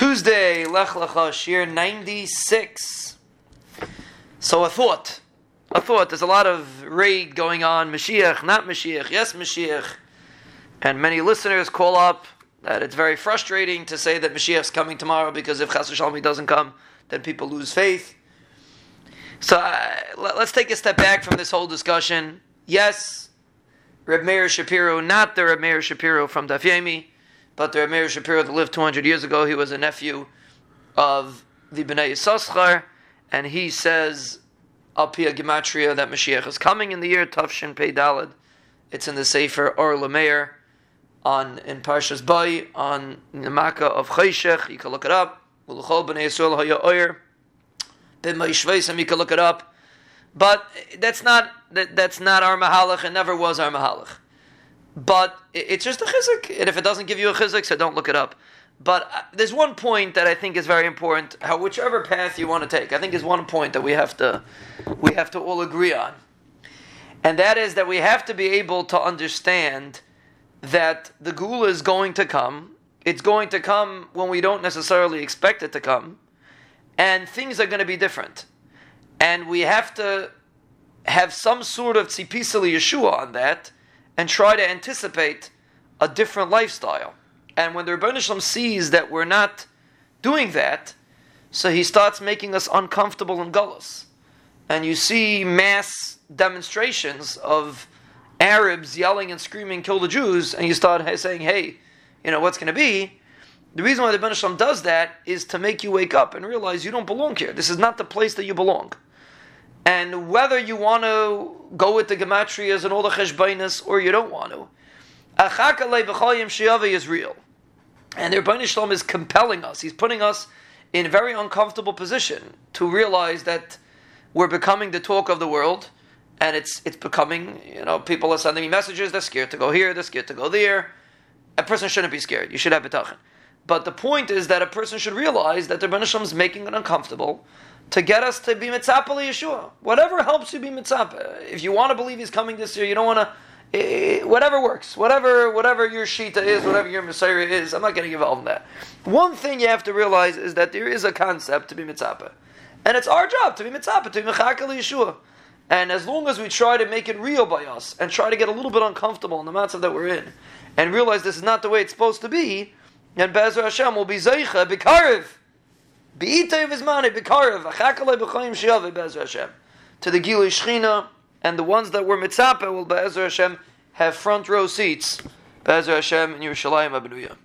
Tuesday, Lech Lecha, Shiur 96. So a thought. A thought. There's a lot of raid going on. Mashiach, not Mashiach, yes Mashiach. And many listeners call up that it's very frustrating to say that Mashiach's coming tomorrow because if Chas Shalom doesn't come, then people lose faith. So uh, let's take a step back from this whole discussion. Yes, Reb Meir Shapiro, not the Reb Meir Shapiro from Daf Yomi, but the Meir Shapiro that lived 200 years ago. He was a nephew of the Bnei Yissaschar, and he says, here, Gematria, that Mashiach is coming in the year Tafshin Pei Dalad. It's in the Sefer Or Lameir on in Parshas Bay on the Makkah of Chayshech. You can look it up. Ulchol Bnei Yisrael Haya Oyer. You can look it up. But that's not that, that's not our mahalach. It never was our mahalach. But it's just a chizik. And if it doesn't give you a chizik, so don't look it up. But uh, there's one point that I think is very important. How whichever path you want to take, I think is one point that we have to we have to all agree on, and that is that we have to be able to understand that the geulah is going to come. It's going to come when we don't necessarily expect it to come, and things are going to be different, and we have to have some sort of tzipisali Yeshua on that, and try to anticipate a different lifestyle. And when the Ribono Shel Olam sees that we're not doing that, so he starts making us uncomfortable in gullus. And you see mass demonstrations of Arabs yelling and screaming, kill the Jews, and you start saying, hey, you know, what's going to be? The reason why the Ben Shalom does that is to make you wake up and realize you don't belong here. This is not the place that you belong. And whether you want to go with the gematrias and all the cheshbainas or you don't want to, is real. And the Ribono Shel Olam is compelling us. He's putting us in a very uncomfortable position to realize that we're becoming the talk of the world, and it's it's becoming, you know, people are sending me messages, they're scared to go here, they're scared to go there. A person shouldn't be scared. You should have bitachon. But the point is that a person should realize that the Rebbeinu is making it uncomfortable to get us to be mitzapah Yeshua. Whatever helps you be mitzapah. If you want to believe he's coming this year, you don't want to Eh, whatever works, whatever whatever your shita is, whatever your messiah is, I'm not getting involved in that. One thing you have to realize is that there is a concept to be mitzapah, and it's our job to be mitzapah, to be mechakal Yeshua. And as long as we try to make it real by us and try to get a little bit uncomfortable in the matzav that we're in, and realize this is not the way it's supposed to be, then Be'ezer Hashem will be zeicha b'karev, b'itay v'zmane b'karev, achakal b'choyim shiave Be'ezer Hashem, to the Gilui Shechina and the ones that were mitzapeh will Be'ezer Hashem have front row seats. Be'ezer Hashem in Yerushalayim Abenuya.